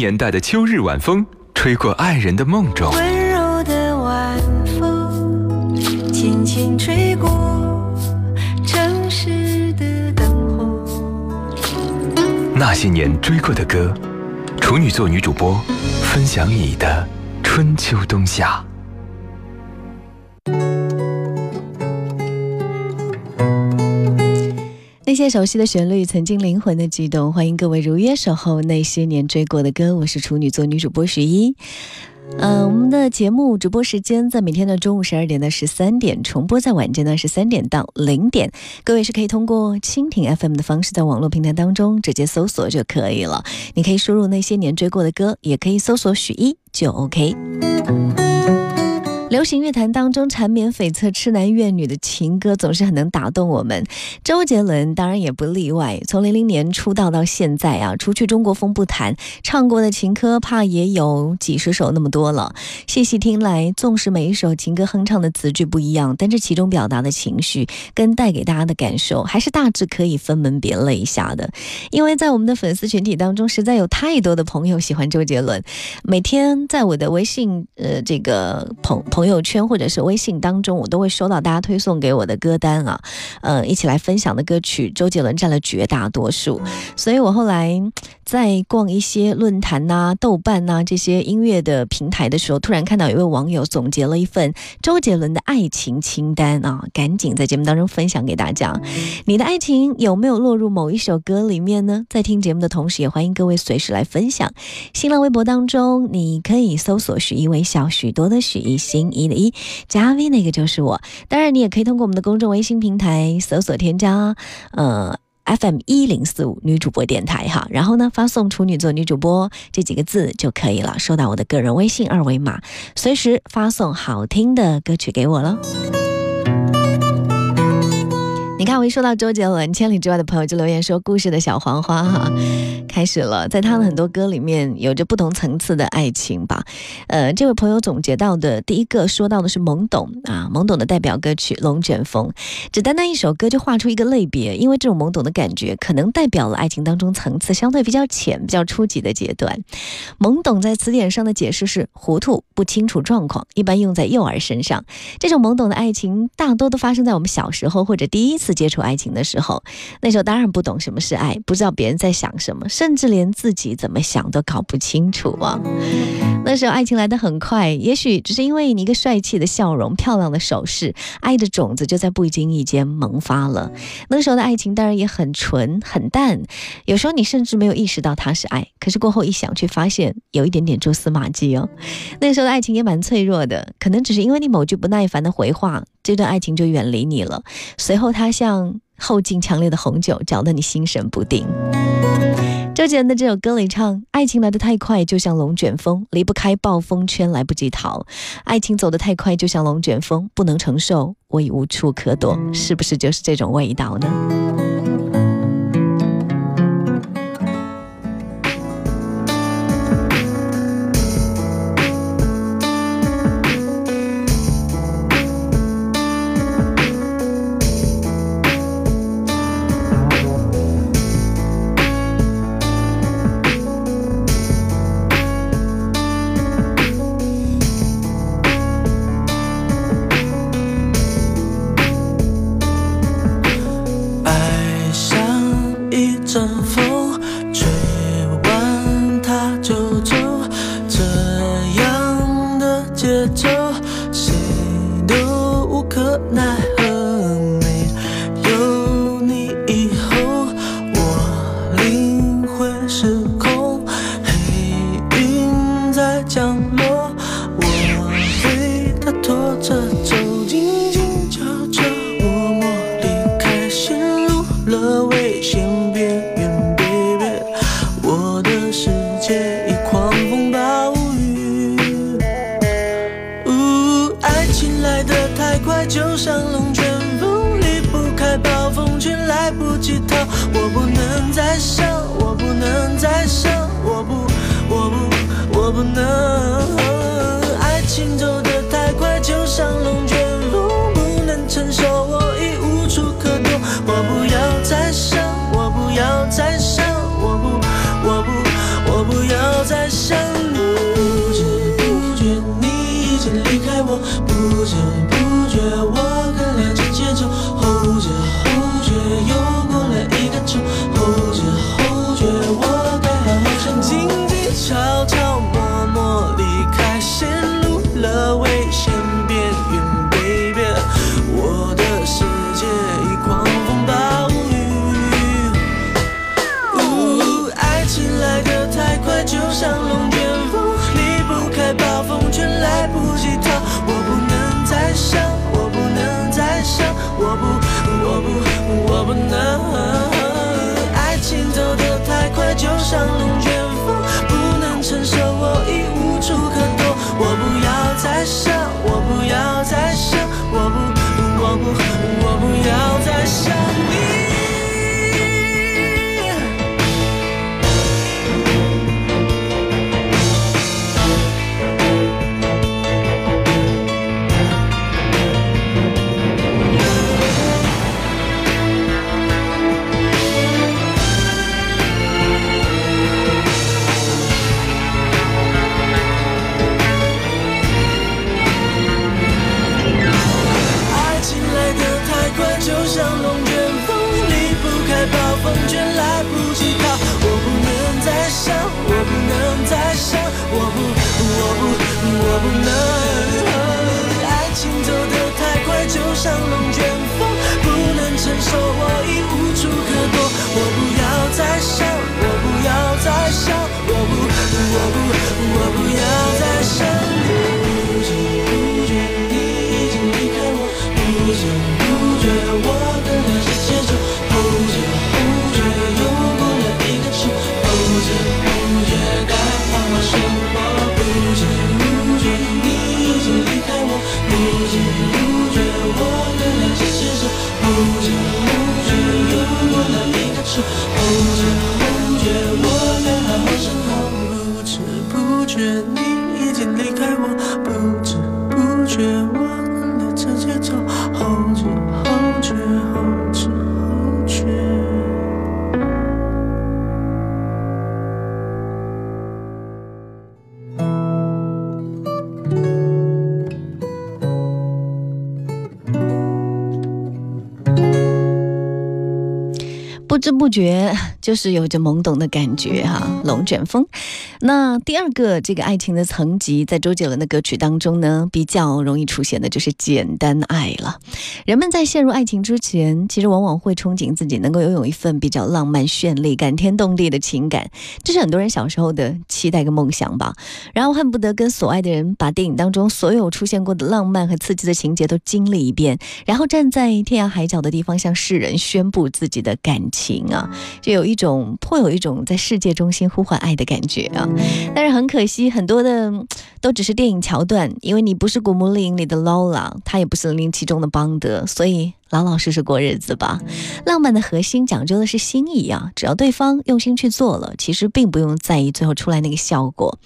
年代的秋日晚风，吹过爱人的梦中。温柔的晚风，轻轻吹过城市的灯火。那些年追过的歌，处女座女主播分享你的春秋冬夏。熟悉的旋律，曾经灵魂的悸动。欢迎各位如约守候那些年追过的歌，我是处女座女主播徐一。呃，我们的节目直播时间在每天的中午十二点到十三点，重播在晚间呢是三点到零点。各位是可以通过蜻蜓 FM 的方式，在网络平台当中直接搜索就可以了。你可以输入那些年追过的歌，也可以搜索许一就 OK。流行乐坛当中缠绵悱恻、痴男怨女的情歌，总是很能打动我们。周杰伦当然也不例外。从零零年出道到现在啊，除去中国风不谈，唱过的情歌怕也有几十首那么多了。细细听来，纵使每一首情歌哼唱的词句不一样，但这其中表达的情绪跟带给大家的感受，还是大致可以分门别类一下的。因为在我们的粉丝群体当中，实在有太多的朋友喜欢周杰伦，每天在我的微信呃这个朋朋朋友圈或者是微信当中，我都会收到大家推送给我的歌单啊，呃，一起来分享的歌曲，周杰伦占了绝大多数。所以我后来在逛一些论坛呐、豆瓣呐、这些音乐的平台的时候，突然看到一位网友总结了一份周杰伦的爱情清单啊，赶紧在节目当中分享给大家。你的爱情有没有落入某一首歌里面呢？在听节目的同时，也欢迎各位随时来分享。新浪微博当中，你可以搜索“许一微笑”，许多的许一心一的一加 V 那个就是我。当然，你也可以通过我们的公众微信平台搜索添加呃。FM 一零四五女主播电台哈，然后呢，发送“处女座女主播”这几个字就可以了，收到我的个人微信二维码，随时发送好听的歌曲给我喽。你看，我一说到周杰伦，千里之外的朋友就留言说：“故事的小黄花哈，开始了。”在他的很多歌里面，有着不同层次的爱情吧。呃，这位朋友总结到的第一个说到的是懵懂啊，懵懂的代表歌曲《龙卷风》，只单单一首歌就画出一个类别，因为这种懵懂的感觉，可能代表了爱情当中层次相对比较浅、比较初级的阶段。懵懂在词典上的解释是糊涂、不清楚状况，一般用在幼儿身上。这种懵懂的爱情，大多都发生在我们小时候或者第一次接触爱情的时候。那时候当然不懂什么是爱，不知道别人在想什么，甚至连自己怎么想都搞不清楚啊。那时候爱情来得很快，也许只是因为你一个帅气的笑容、漂亮的手势，爱的种子就在不经意间萌发了。那时候的爱情当然也很纯、很淡，有时候你甚至没有意识到它是爱，可是过后一想，却发现有一点点蛛丝马迹哦。那时候的爱情也蛮脆弱的，可能只是因为你某句不耐烦的回话，这段爱情就远离你了。随后它像后劲强烈的红酒，搅得你心神不定。周杰伦的这首歌里唱：“爱情来得太快，就像龙卷风，离不开暴风圈，来不及逃。爱情走得太快，就像龙卷风，不能承受，我已无处可躲。”是不是就是这种味道呢？接着。再想，我不能再想，我不，我不，我不能。爱情走得太快，就像龙卷风，不能承受，我已无处可躲。我不要再想，我不要再想，我不，我不，我不要再想你。不知不觉你已经离开我，不知不你已经离开我，不知不觉我跟了这节奏，不知不觉就是有着懵懂的感觉哈、龙卷风。那第二个这个爱情的层级，在周杰伦的歌曲当中呢，比较容易出现的就是简单爱了。人们在陷入爱情之前，其实往往会憧憬自己能够拥有一份比较浪漫、绚丽、感天动地的情感，这是很多人小时候的期待跟梦想吧。然后恨不得跟所爱的人把电影当中所有出现过的浪漫和刺激的情节都经历一遍，然后站在天涯海角的地方向世人宣布自己的感情啊，就有一种颇有一种在世界中心呼唤爱的感觉啊。但是很可惜，很多的都只是电影桥段，因为你不是古墓丽影里的 Lola，他也不是零零七中的邦德，所以老老实实过日子吧。浪漫的核心讲究的是心意啊，只要对方用心去做了，其实并不用在意最后出来那个效果。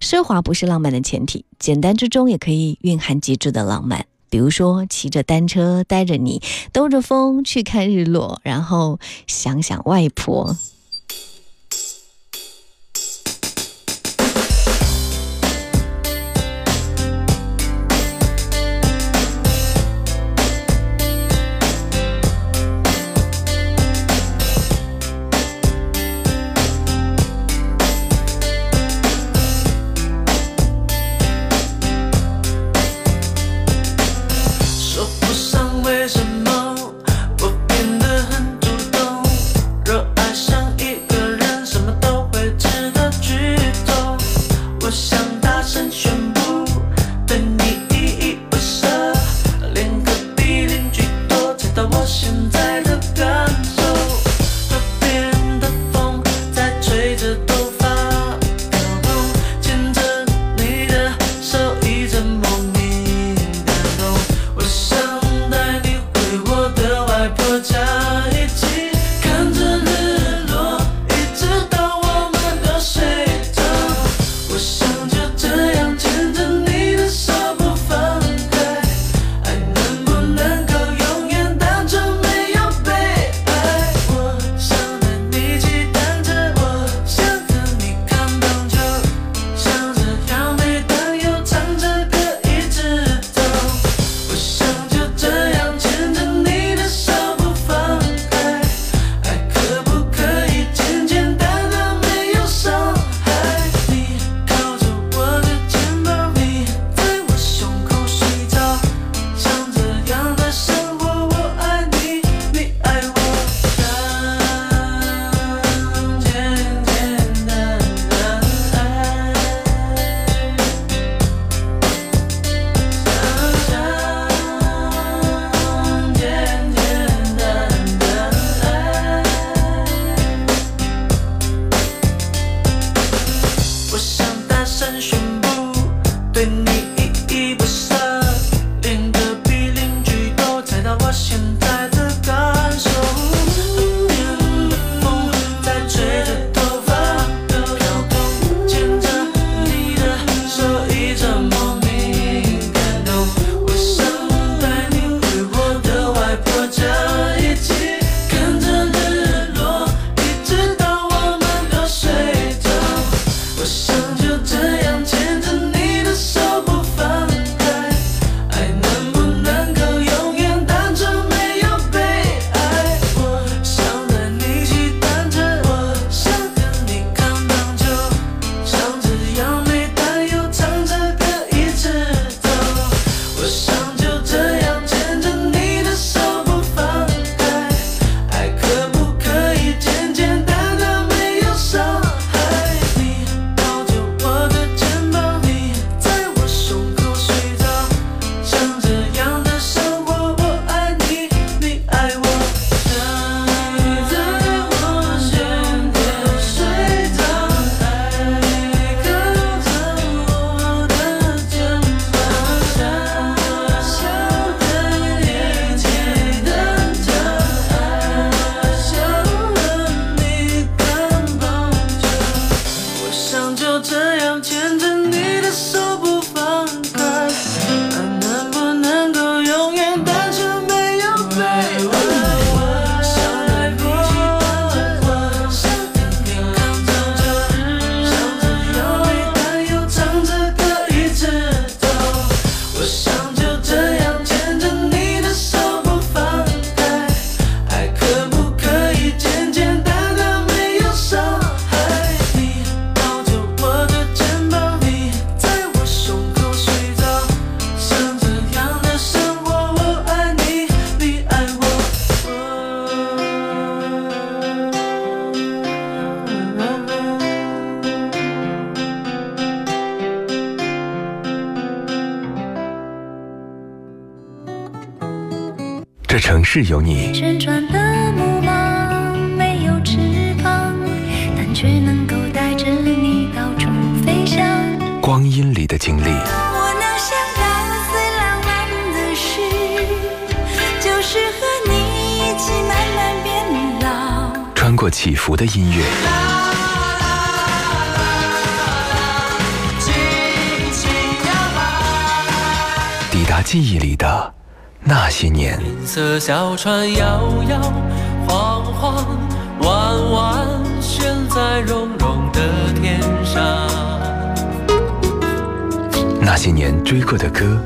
奢华不是浪漫的前提，简单之中也可以蕴含极致的浪漫。比如说，骑着单车带着你兜着风去看日落，然后想想外婆。这城市有你，旋转的木马没有翅膀，但却能够带着你到处飞翔。光阴里的经历，我能想到最浪漫的事，就是和你一起慢慢变老。穿过起伏的音乐，抵达记忆里的那些年。银色小船摇摇晃晃，弯弯悬在绒绒的天上。那些年追过的歌，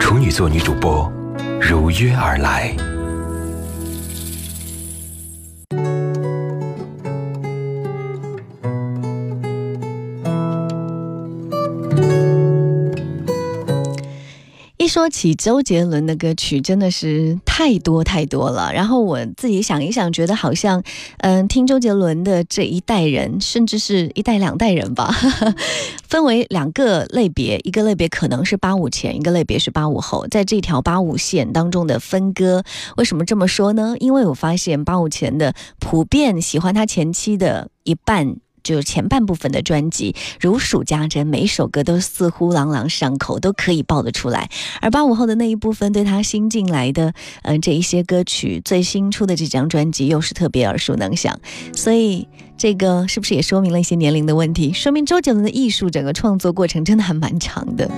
处女座女主播如约而来。说起周杰伦的歌曲，真的是太多太多了。然后我自己想一想，觉得好像，嗯，听周杰伦的这一代人，甚至是一代两代人吧，分为两个类别，一个类别可能是八五前，一个类别是八五后。在这条八五线当中的分割，为什么这么说呢？因为我发现八五前的普遍喜欢他前妻的一半。就是前半部分的专辑如数家珍，每首歌都似乎朗朗上口，都可以报得出来。而八五后的那一部分，对他新进来的，嗯，这一些歌曲，最新出的这张专辑又是特别耳熟能详，所以这个是不是也说明了一些年龄的问题？说明周杰伦的艺术整个创作过程真的还蛮长的。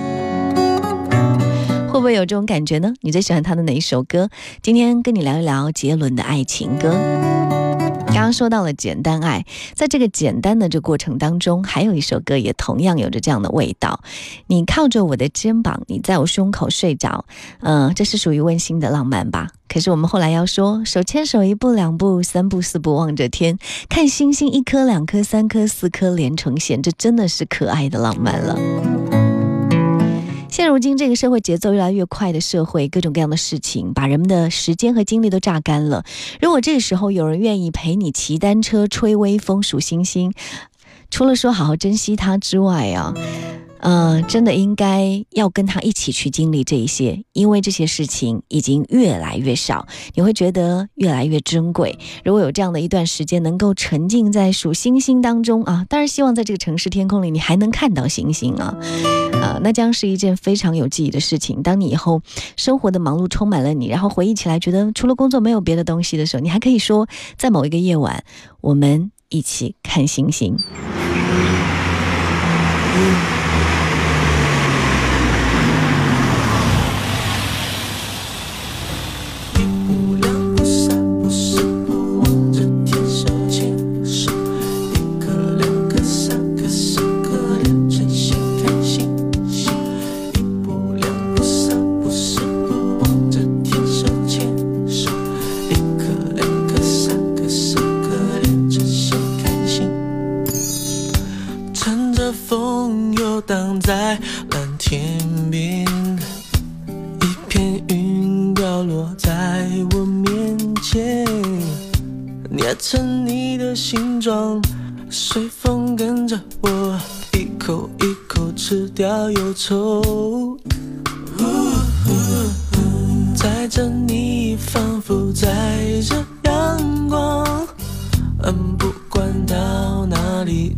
会不会有这种感觉呢？你最喜欢他的哪一首歌？今天跟你聊一聊杰伦的爱情歌。刚刚说到了简单爱，在这个简单的这过程当中，还有一首歌也同样有着这样的味道。你靠着我的肩膀，你在我胸口睡着，嗯，这是属于温馨的浪漫吧？可是我们后来要说，手牵手一步两步三步四步望着天，看星星一颗两颗三颗四颗连成线，这真的是可爱的浪漫了。现如今这个社会节奏越来越快的社会，各种各样的事情把人们的时间和精力都榨干了。如果这个时候有人愿意陪你骑单车、吹微风、数星星，除了说好好珍惜它之外啊。嗯，真的应该要跟他一起去经历这一些，因为这些事情已经越来越少，你会觉得越来越珍贵。如果有这样的一段时间，能够沉浸在数星星当中啊，当然希望在这个城市天空里，你还能看到星星啊，啊，那将是一件非常有记忆的事情。当你以后生活的忙碌充满了你，然后回忆起来觉得除了工作没有别的东西的时候，你还可以说，在某一个夜晚，我们一起看星星。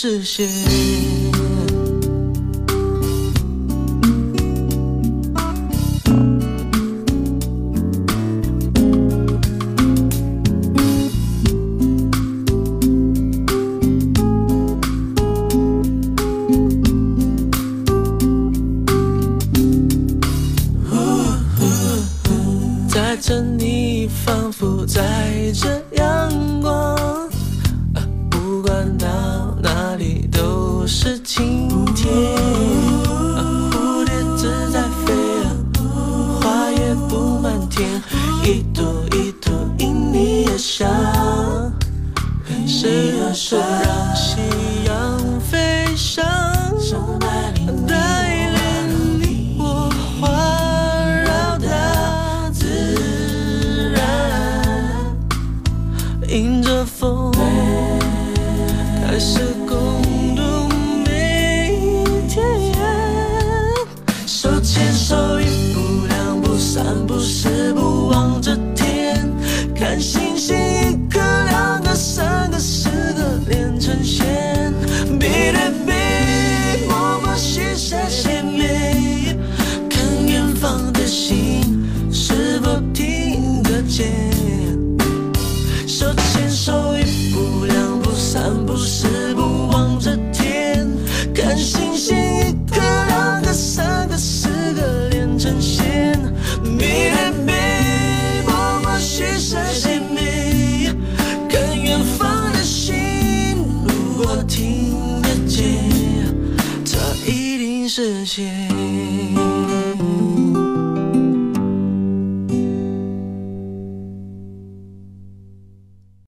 是谁？你的手。